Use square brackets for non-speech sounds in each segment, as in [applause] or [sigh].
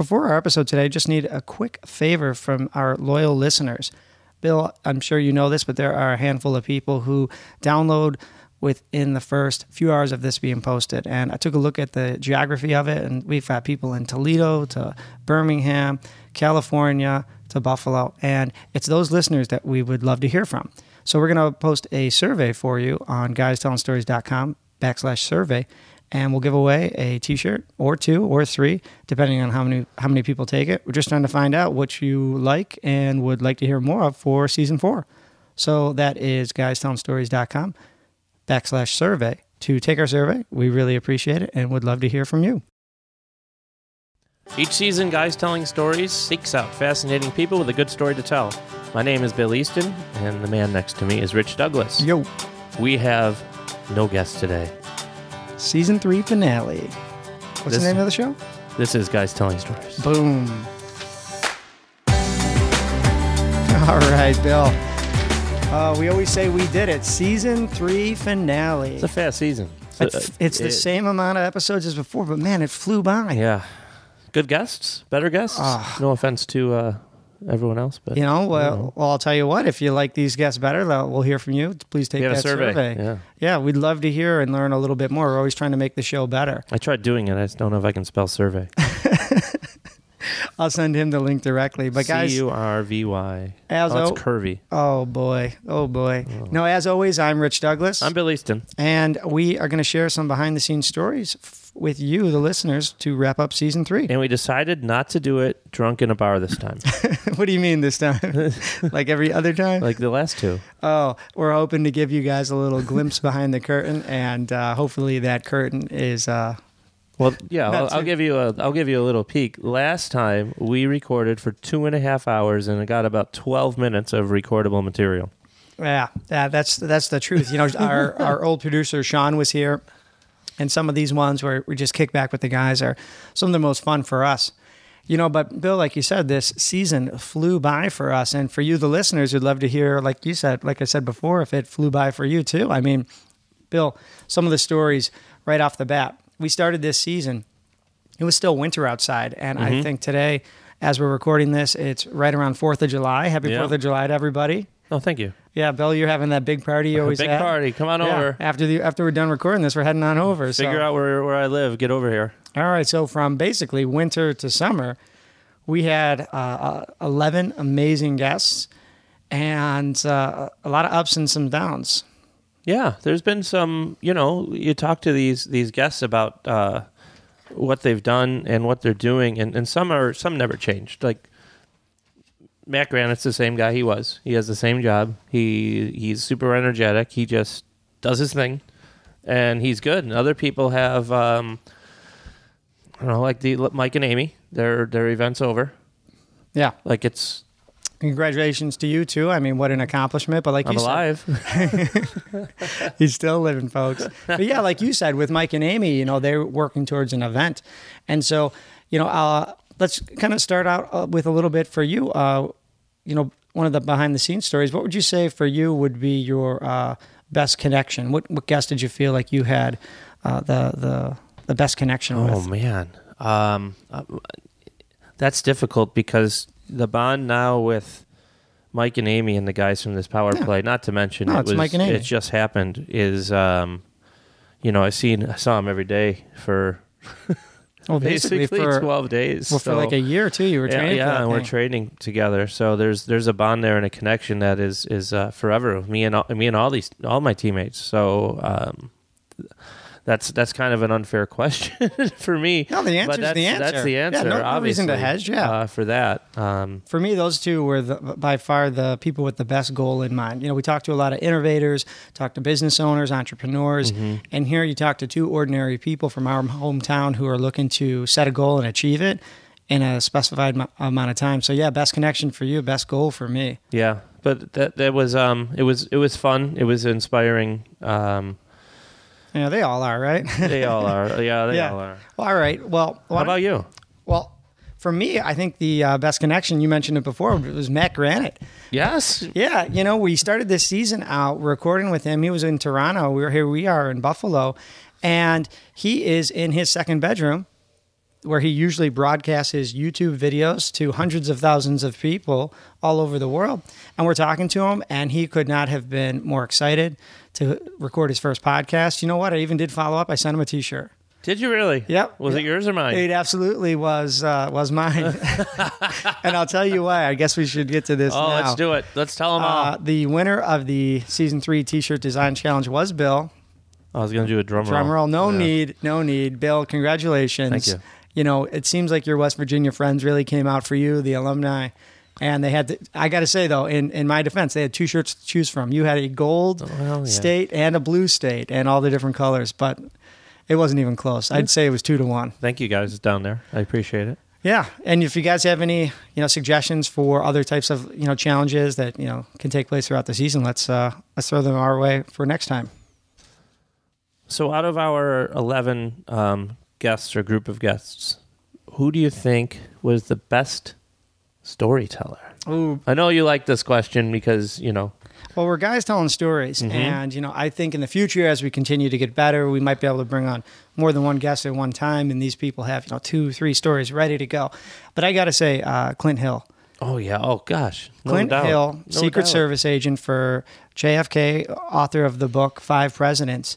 before our episode today, I just need a quick favor from our loyal listeners. Bill, I'm sure you know this, but there are a handful of people who download within the first few hours of this being posted. And I took a look at the geography of it, and we've got people in Toledo to Birmingham, California to Buffalo. And it's those listeners that we would love to hear from. So we're going to post a survey for you on guystellingstories.com backslash survey. And we'll give away a T-shirt or two or three, depending on how many how many people take it. We're just trying to find out what you like and would like to hear more of for season four. So that is guystellingstories.com backslash survey to take our survey. We really appreciate it and would love to hear from you. Each season, Guys Telling Stories seeks out fascinating people with a good story to tell. My name is Bill Easton, and the man next to me is Rich Douglas. Yo, We have no guests today. Season three finale. What's This- the name of the show? This is Guys Telling Stories. Boom. [laughs] All right, Bill. Uh, we always say we did it. Season three finale. It's a fast season. It's, it's the it- same amount of episodes as before, but man, it flew by. Yeah. Good guests, better guests. Ah. No offense to uh, everyone else, but You know, well, know. well, I'll tell you what. If you like these guests better, they'll- we'll hear from you. Please take we that a survey. survey. Yeah. we'd love to hear and learn a little bit more. We're always trying to make the show better. I tried doing it. I just don't know if I can spell survey. [laughs] I'll send him the link directly. But guys, C U R V Y. as Oh, o- it's curvy. oh boy, oh boy. Oh. No, as always, I'm Rich Douglas. I'm Bill Easton. And we are going to share some behind the scenes stories with you, the listeners, to wrap up season three. And we decided not to do it drunk in a bar this time, [laughs] what do you mean this time? [laughs] like every other time? like the last two. oh, we're hoping to give you guys a little glimpse behind the curtain, and uh, hopefully that curtain is. Uh, Well, yeah, I'll, I'll give you a I'll give you a little peek. Last time we recorded for two and a half hours, and it got about twelve minutes of recordable material. yeah, yeah, that's that's the truth. You know, our our [laughs] old producer Sean was here, and some of these ones where we just kick back with the guys are some of the most fun for us. You know, but Bill, like you said, this season flew by for us, and for you, the listeners, would love to hear, like you said, like I said before, if it flew by for you too. I mean, Bill, some of the stories right off the bat. We started this season; it was still winter outside, and Mm-hmm. I think today, as we're recording this, it's right around Fourth of July. Happy Yeah. Fourth of July to everybody! Oh, thank you. Yeah, Bill, you're having that big party you always Big have. party. Come on Yeah, over. After the after we're done recording this, we're heading on over. so. Figure out where, where I live. Get over here. All right, so from basically winter to summer, we had uh, uh, 11 amazing guests and uh, a lot of ups and some downs. Yeah, there's been some. You know, you talk to these these guests about uh, what they've done and what they're doing, and, and some are some never changed. Like Matt Granite's the same guy he was. He has the same job. He he's super energetic. He just does his thing, and he's good. And other people have, um, I don't know, like the Mike and Amy. Their their event's over. Yeah, Like it's congratulations to you too. I mean, what an accomplishment! But like I'm you alive. said, [laughs] he's still living, folks. But yeah, like you said, with Mike and Amy, you know, they're working towards an event, and so you know, uh, let's kind of start out uh, with a little bit for you. Uh, you know, one of the behind the scenes stories. What would you say for you would be your uh, best connection? What what guest did you feel like you had uh, the the the best connection with? Oh with? man, um, uh, that's difficult because the bond now with Mike and Amy and the guys from this power play. Not to mention No, it was Mike and Amy. it just happened. Is um, you know I seen I saw him every day for Well, basically, basically for twelve days. well, for like a year or two, you were yeah, training. yeah, and we're training together. So there's there's a bond there and a connection that is is uh, forever. Me and all, me and all these all my teammates. So um, that's that's kind of an unfair [laughs] question for me. No, the answer's that's, the answer. That's the Yeah, answer. no- no obviously, reason to hedge, yeah. uh, for that. Um, For me, those two were the, by far the people with the best goal in mind. You know, we talked to a lot of innovators, talked to business owners, entrepreneurs, Mm-hmm. and here you talk to two ordinary people from our hometown who are looking to set a goal and achieve it in a specified mo- amount of time. So, yeah, best connection for you, best goal for me. yeah, but that that was um it was it was fun. It was inspiring. Um, Yeah, they all are, right? [laughs] they all are. Yeah, they Yeah. all are. Well, all right. Well, How about you? well, for me, I think the uh, best connection you mentioned it before was Matt Granite. Yes. Yeah, you know, we started this season out recording with him. He was in Toronto. We were here. We are in Buffalo, and he is in his second bedroom where he usually broadcasts his YouTube videos to hundreds of thousands of people all over the world. And we're talking to him, and he could not have been more excited to record his first podcast. You know what? I even did follow up. I sent him a T-shirt. Did you really? Yep. Was it yours or mine? It absolutely was uh, was mine, [laughs] [laughs] and I'll tell you why. I guess we should get to this. oh, now. let's do it. Let's tell them all. Uh, the winner of the season three T-shirt design challenge was Bill. I was going to do a drum roll. Drum roll. No Yeah. need. No need. Bill, congratulations. Thank you. You know, it seems like your West Virginia friends really came out for you, the alumni. And they had, to, I got to say though, in, in my defense, they had two shirts to choose from. You had a gold Well, yeah. state and a blue state and all the different colors, but it wasn't even close. I'd say it was two to one. Thank you guys down there. I appreciate it. Yeah, and if you guys have any, you know, suggestions for other types of, you know, challenges that you know can take place throughout the season, let's uh, let's throw them our way for next time. So, out of our 11 um, guests or group of guests, who do you think was the best storyteller? Ooh, I know you like this question because, you know, Well, we're guys telling stories, Mhm. and you know, I think in the future, as we continue to get better, we might be able to bring on more than one guest at one time, and these people have you know two, three stories ready to go. But I got to say, uh, Clint Hill, oh, yeah. Oh, gosh. No Clint doubt. Hill, No Secret doubt. Service agent for JFK, author of the book Five Presidents.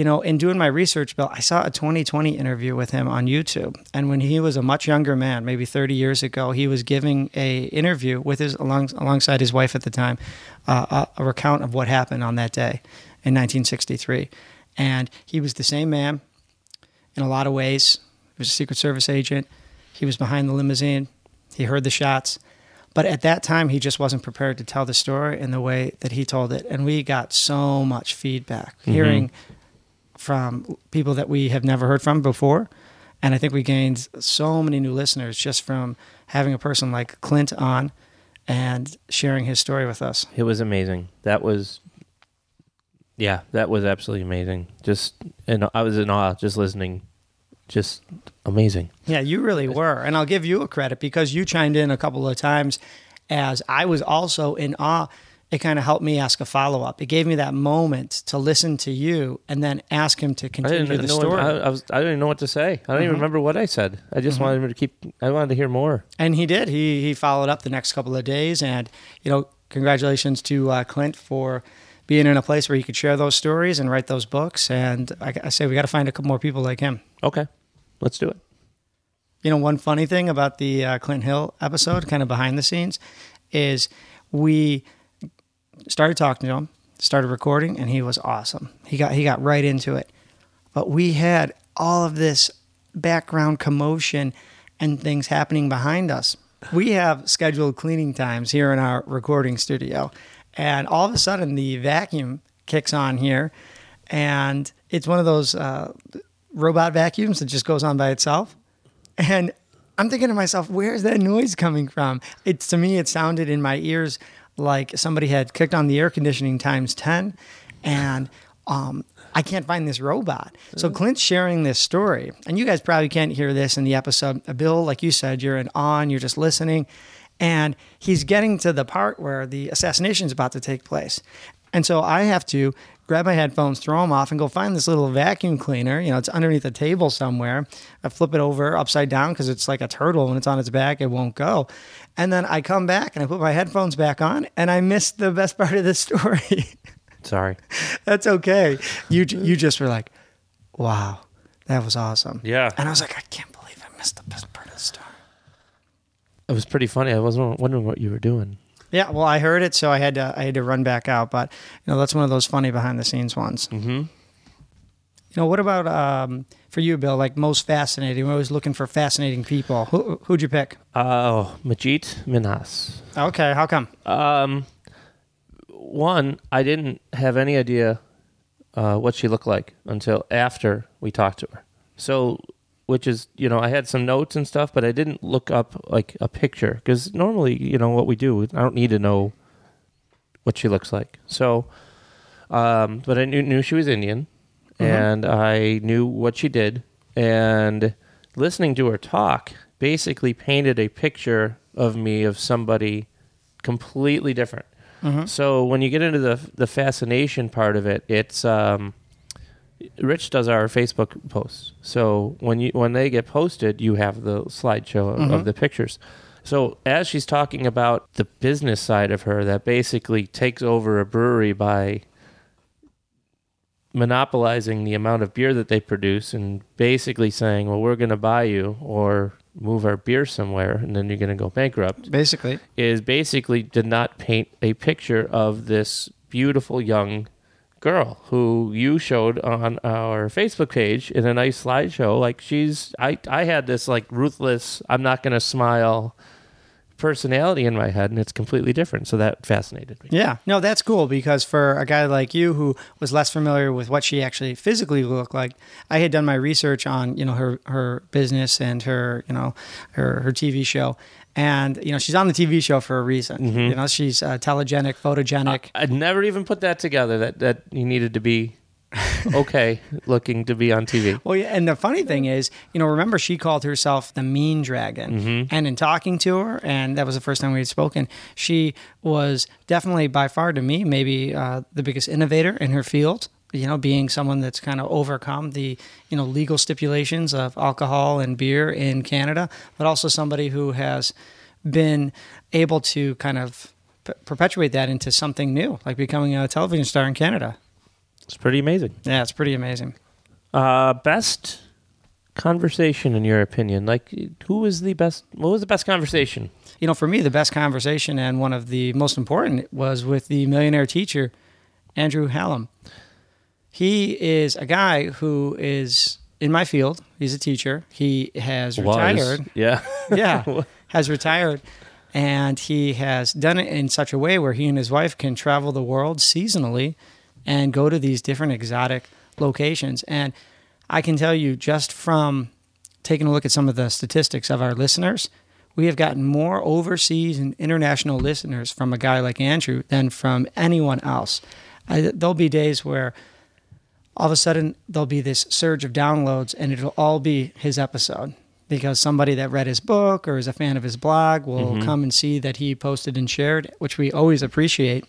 You know, in doing my research, Bill, I saw a 2020 interview with him on YouTube, and when he was a much younger man, maybe 30 years ago, he was giving a interview with his along, alongside his wife at the time, uh, a, a recount of what happened on that day in 1963, and he was the same man in a lot of ways. He was a Secret Service agent. He was behind the limousine. He heard the shots. But at that time, he just wasn't prepared to tell the story in the way that he told it. And we got so much feedback, hearing from people that we have never heard from before. And I think we gained so many new listeners just from having a person like Clint on and sharing his story with us. It was amazing. That was, yeah, that was absolutely amazing. Just, and I was in awe just listening. Just amazing. Yeah, you really were. And I'll give you a credit because you chimed in a couple of times as I was also in awe. It kind of helped me ask a follow up. It gave me that moment to listen to you and then ask him to I continue didn't the know. story. I, I was. I didn't know what to say. I don't even Mhm. remember what I said. I just wanted him to keep. I wanted to hear more. And he did. He he followed up the next couple of days, and you know, congratulations to uh, Clint for being in a place where he could share those stories and write those books. And I, I say we got to find a couple more people like him. Okay, let's do it. You know, one funny thing about the uh, Clint Hill episode, kind of behind the scenes, is we started talking to him, started recording, and he was awesome. He got he got right into it. But we had all of this background commotion and things happening behind us. We have scheduled cleaning times here in our recording studio, and all of a sudden the vacuum kicks on here, and it's one of those uh, robot vacuums that just goes on by itself. And I'm thinking to myself, where's that noise coming from? It's to me, it sounded in my ears like somebody had clicked on the air conditioning times 10 and um, I can't find this robot. So Clint's sharing this story, and you guys probably can't hear this in the episode. Uh, Bill, like you said, you're in on, you're just listening, and he's getting to the part where the assassination is about to take place. And so I have to grab my headphones, throw them off, and go find this little vacuum cleaner. You know, it's underneath a table somewhere. I flip it over upside down because it's like a turtle. When it's on its back, it won't go. And then I come back and I put my headphones back on, and I missed the best [laughs] part of the story. Sorry. That's okay. You you just were like, wow, that was awesome. Yeah, And I was like, I can't believe I missed the best part of the story. it was pretty funny. I wasn't wondering what you were doing. Yeah, well, I heard it, so I had to I had to run back out. But you know, that's one of those funny behind the scenes ones. Mm-hmm. You know, what about um, for you, Bill? Like most fascinating. We're always looking for fascinating people. Who who'd you pick? Oh, Manjit Minhas. Okay, how come? Um, one, I didn't have any idea uh, what she looked like until after we talked to her. So, which is, you know, I had some notes and stuff, but I didn't look up like a picture because normally, you know, what we do, I don't need to know what she looks like. So, um, but I knew, knew she was Indian, Mhm. and I knew what she did, and listening to her talk basically painted a picture of me of somebody completely different. Mhm. So when you get into the the fascination part of it, it's um, Rich does our Facebook posts. So when you when they get posted, you have the slideshow of, of mm-hmm. the pictures. So as she's talking about the business side of her that basically takes over a brewery by monopolizing the amount of beer that they produce and basically saying, "Well, we're going to buy you or move our beer somewhere and then you're going to go bankrupt." Basically, is basically did not paint a picture of this beautiful young girl who you showed on our Facebook page in a nice slideshow. Like she's, I, I had this like ruthless, I'm not going to smile personality in my head, and it's completely different. So that fascinated me. Yeah, no, that's cool because for a guy like you who was less familiar with what she actually physically looked like, I had done my research on you know her her business and her you know her her TV show, and you know she's on the TV show for a reason. You know she's uh, telegenic, photogenic. I'd never even put that together. That that he needed to be [laughs] okay looking to be on TV. Well, yeah, and the funny thing is, you know, remember she called herself the Mean Dragon, and in talking to her, and that was the first time we had spoken. She was definitely, by far, to me, maybe uh, the biggest innovator in her field. You know, being someone that's kind of overcome the you know legal stipulations of alcohol and beer in Canada, but also somebody who has been able to kind of p- perpetuate that into something new, like becoming a television star in Canada. It's pretty amazing. Yeah, it's pretty amazing. Uh, best conversation in your opinion? Like, who was the best? What was the best conversation? you know, for me, the best conversation and one of the most important was with the millionaire teacher, Andrew Hallam. He is a guy who is in my field. He's a teacher. He has retired. Yeah. [laughs] Yeah, has retired. And he has done it in such a way where he and his wife can travel the world seasonally and go to these different exotic locations. And I can tell you just from taking a look at some of the statistics of our listeners, we have gotten more overseas and international listeners from a guy like Andrew than from anyone else. I, there'll be days where all of a sudden there'll be this surge of downloads and it'll all be his episode because somebody that read his book or is a fan of his blog will mm-hmm. come and see that he posted and shared, which we always appreciate.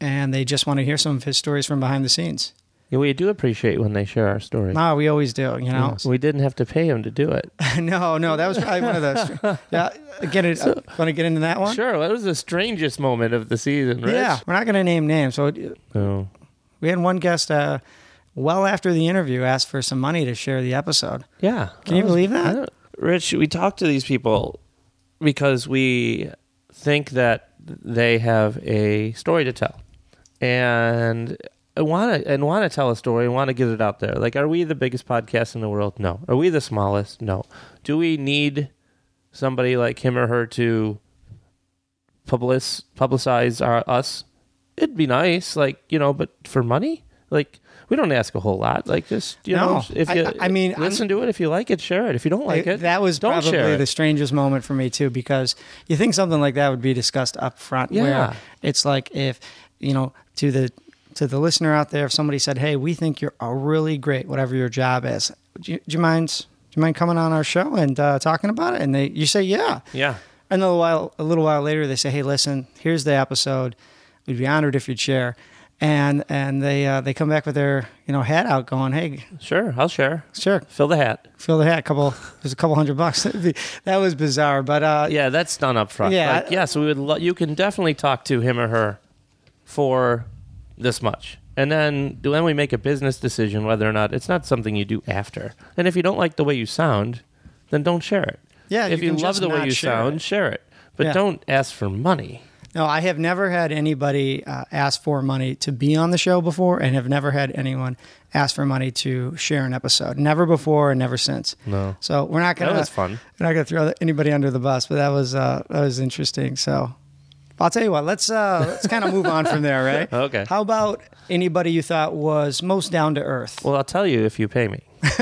And they just want to hear some of his stories from behind the scenes. Yeah, we do appreciate when they share our story. No, we always do, you know. We didn't have to pay him to do it. [laughs] no, no, that was probably one of those. [laughs] Yeah, get it. Uh, want to get into that one? Sure, that was the strangest moment of the season, right? Yeah, we're not going to name names. So Oh. We had one guest, uh, well after the interview, asked for some money to share the episode. Yeah. Can you was- believe that? Rich, we talk to these people because we think that they have a story to tell. And want to and want to tell a story and want to get it out there. Like are we the biggest podcast in the world? No. Are we the smallest? No. Do we need somebody like him or her to public publicize our us? It'd be nice, like, you know, but for money? Like we don't ask a whole lot. Like just you No. know, if you I- I mean, I'm- listen to it. If you like it, share it. If you don't like it, that was don't probably the strangest moment for me too, because you think something like that would be discussed up front. Yeah. Where it's like if you know to the to the listener out there, if somebody said, "Hey, we think you're a really great whatever your job is, do you, do you mind?" Do you mind coming on our show and uh, talking about it? And they, you say, yeah. Yeah. And a little while, a little while later, they say, "Hey, listen, here's the episode. We'd be honored if you'd share." And and they uh, they come back with their you know hat out, going, "Hey, Sure, I'll share. sure, Fill the hat. fill the hat. A couple, there's a couple hundred bucks." [laughs] that was bizarre, but uh, Yeah, that's done up front. Yeah. Like, yeah. So we would. Lo- you can definitely talk to him or her for this much, and then then we make a business decision whether or not it's not something you do after. And if you don't like the way you sound, then don't share it. Yeah, If you you, love the way you share sound, it. share it. But Yeah. don't ask for money. No, I have never had anybody uh, ask for money to be on the show before, and have never had anyone ask for money to share an episode. Never before, and never since. No. So we're not gonna That was fun. we're not gonna throw anybody under the bus, but that was uh, that was interesting. So I'll tell you what. Let's uh, let's kind of move on from there, right? [laughs] Okay. How about anybody you thought was most down to earth? Well, I'll tell you if you pay me. [laughs]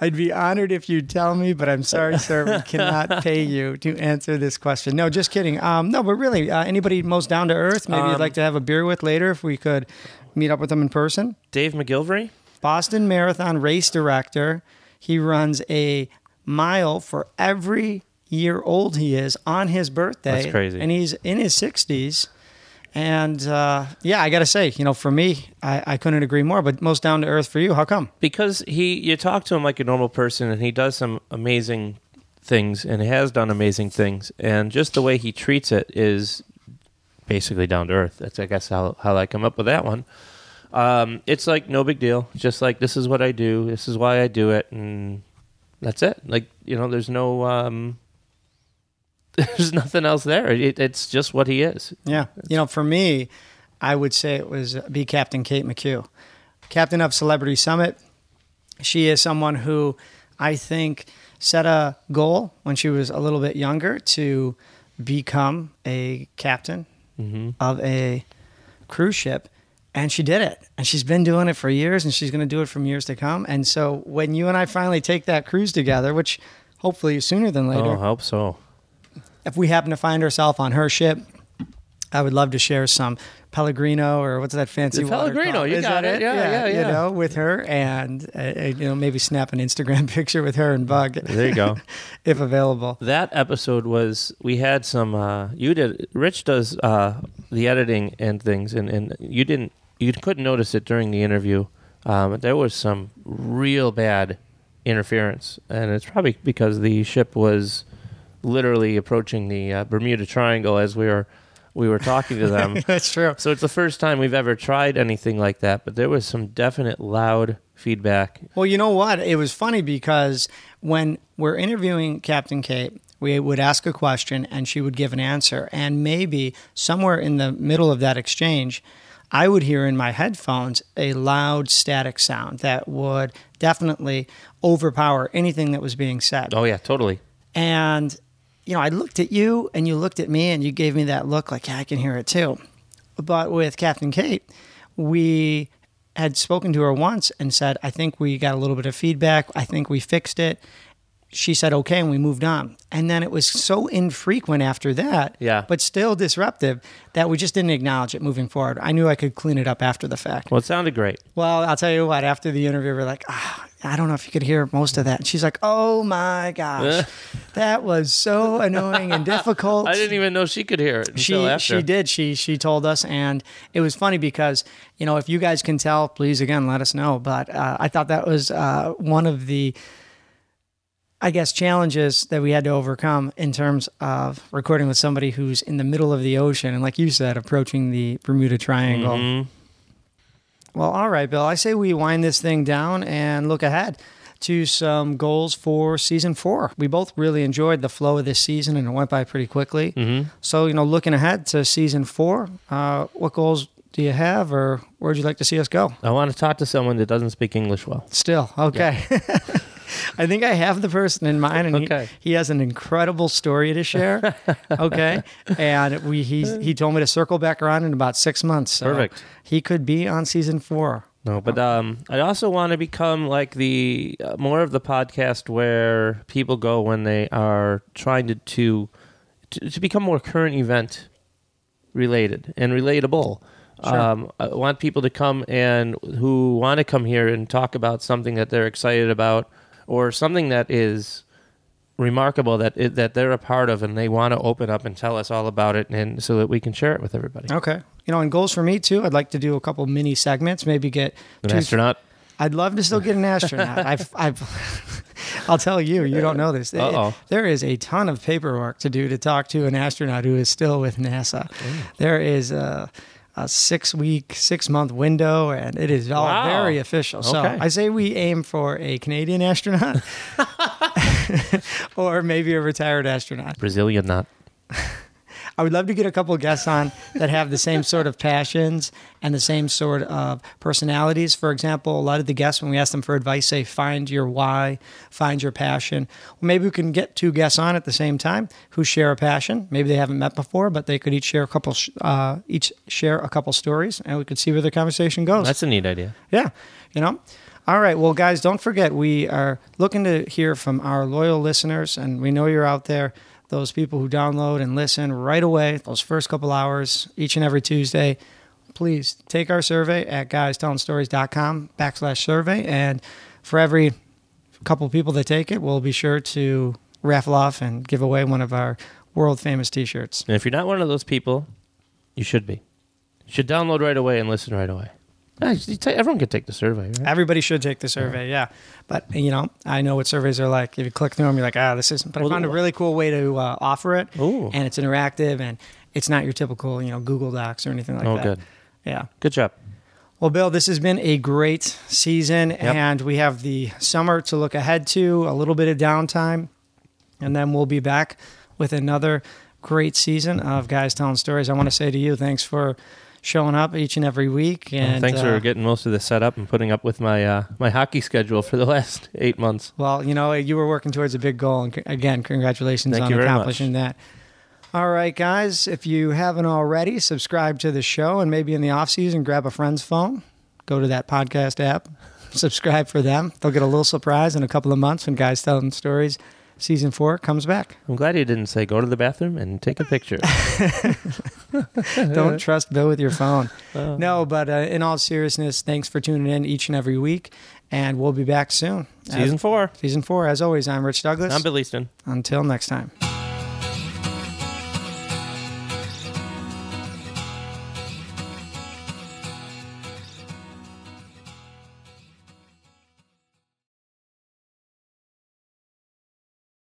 I'd be honored if you'd tell me, but I'm sorry, sir, we cannot pay you to answer this question. No, just kidding. Um, no, but really, uh, anybody most down to earth? Maybe you'd Um, like to have a beer with later if we could meet up with them in person. Dave McGillivray. Boston Marathon race director. He runs a mile for every year old he is on his birthday. That's crazy. And he's in his 60s. And uh, yeah, I got to say, you know, for me, I, I couldn't agree more. But most down to earth for you. How come? because he you talk to him like a normal person and he does some amazing things and has done amazing things and just the way he treats it is basically down to earth that's i guess how, how i come up with that one um, it's like no big deal just like this is what i do this is why i do it and that's it like you know there's no um, there's nothing else there it, it's just what he is Yeah. You know, for me, I would say it was uh, be Captain Kate McCue, captain of Celebrity Summit. She is someone who I think set a goal when she was a little bit younger to become a captain of a cruise ship. And she did it. And she's been doing it for years and she's going to do it from years to come. And so when you and I finally take that cruise together, which hopefully sooner than later, oh i hope so if we happen to find ourselves on her ship, I would love to share some Pellegrino or what's that fancy The water Pellegrino, called? you Is got that it. Yeah, yeah, You yeah. know, with her and uh, uh, you know maybe snap an Instagram [laughs] picture with her and Bug there you go [laughs] if available. that episode was we had some uh you did rich does uh the editing and things and and you didn't you couldn't notice it during the interview um there was some real bad interference and it's probably because the ship was literally approaching the uh, bermuda triangle as we were we were talking to them [laughs] That's true. so it's the first time we've ever tried anything like that but there was some definite loud feedback Well, you know what? It was funny because when we're interviewing Captain Kate, we would ask a question and she would give an answer. And maybe somewhere in the middle of that exchange, I would hear in my headphones a loud static sound that would definitely overpower anything that was being said. oh yeah totally And, you know, I looked at you and you looked at me and you gave me that look like, yeah, I can hear it too. But with Captain Kate, we had spoken to her once and said, I think we got a little bit of feedback. I think we fixed it. She said, okay, and we moved on. And then it was so infrequent after that, Yeah. but still disruptive, that we just didn't acknowledge it moving forward. I knew I could clean it up after the fact. well it sounded great Well, I'll tell you what, after the interview, we're like, ah, I don't know if you could hear most of that. And she's like, oh my gosh, [laughs] that was so annoying and difficult. [laughs] i didn't even know she could hear it until she after she did she she told us and it was funny because you know if you guys can tell please again let us know but uh, i thought that was uh, one of the i guess challenges that we had to overcome in terms of recording with somebody who's in the middle of the ocean and like you said approaching the bermuda triangle Mhm. Well, all right, Bill. I say we wind this thing down and look ahead to some goals for season four. We both really enjoyed the flow of this season and it went by pretty quickly. Mhm. So, you know, looking ahead to season four, uh, what goals do you have or where'd you like to see us go? I want to talk to someone that doesn't speak English well. Still, okay. [laughs] I think I have the person in mind, and Okay. he, he has an incredible story to share. okay, [laughs] and we he he told me to circle back around in about six months. So Perfect. He could be on season four. No, but um, I also want to become like the uh, more of the podcast where people go when they are trying to to to, become more current event related and relatable. Sure. Um, I want people to come and who want to come here and talk about something that they're excited about or something that is remarkable that it, that they're a part of and they want to open up and tell us all about it and so that we can share it with everybody. Okay. You know, and goals for me too. I'd like to do a couple mini segments. Maybe get An two- astronaut. I'd love to still get an astronaut. [laughs] I've, I've, [laughs] I'll tell you, you don't know this. Uh-oh. There is a ton of paperwork to do to talk to an astronaut who is still with NASA. Oh. There is a, a six week, six month window, and it is all Wow. very official. So Okay. I say we aim for a Canadian astronaut [laughs] [laughs] or maybe a retired astronaut. Brazilian nut. [laughs] I would love to get a couple of guests on that have the same sort of passions and the same sort of personalities. For example, a lot of the guests, when we ask them for advice, say, find your why, find your passion. Well, maybe we can get two guests on at the same time who share a passion. Maybe they haven't met before, but they could each share a couple, uh, each share a couple stories, and we could see where the conversation goes. That's a neat idea. Yeah, you know. All right, well, guys, don't forget we are looking to hear from our loyal listeners, and we know you're out there. Those people who download and listen right away, those first couple hours each and every Tuesday. Please take our survey at guystellingstories.com backslash survey, and for every couple people that take it, we'll be sure to raffle off and give away one of our world famous T-shirts. And if you're not one of those people, you should be. should download right away and listen right away. Yeah, you ta- Everyone could take the survey, right? Everybody should take the survey, yeah. But you know, I know what surveys are like. If you click through them, you're like, ah, this isn't. But I found a really cool way to uh, offer it, Ooh. and it's interactive, and it's not your typical, you know, Google Docs or anything like Oh, that. good. Yeah. Good job. Well, Bill, this has been a great season, and we have the summer to look ahead to, a little bit of downtime, and then we'll be back with another great season of Guys Telling Stories. I want to say to you, thanks for showing up each and every week. And Thanks uh, for getting most of this set up and putting up with my uh, my hockey schedule for the [laughs] last eight months. Well, you know, you were working towards a big goal, and c- again, congratulations Thank on accomplishing that. All right, guys, if you haven't already, subscribe to the show, and maybe in the off season, grab a friend's phone, go to that podcast app, [laughs] subscribe for them. They'll get a little surprise in a couple of months when Guys Telling Stories season four comes back. I'm glad you didn't say go to the bathroom and take a picture. [laughs] [laughs] Don't trust Bill with your phone. Uh, [laughs] No, but uh, in all seriousness, thanks for tuning in each and every week, and we'll be back soon. Season four. Season four. As always, I'm Rich Douglas. I'm Bill Easton. Until next time.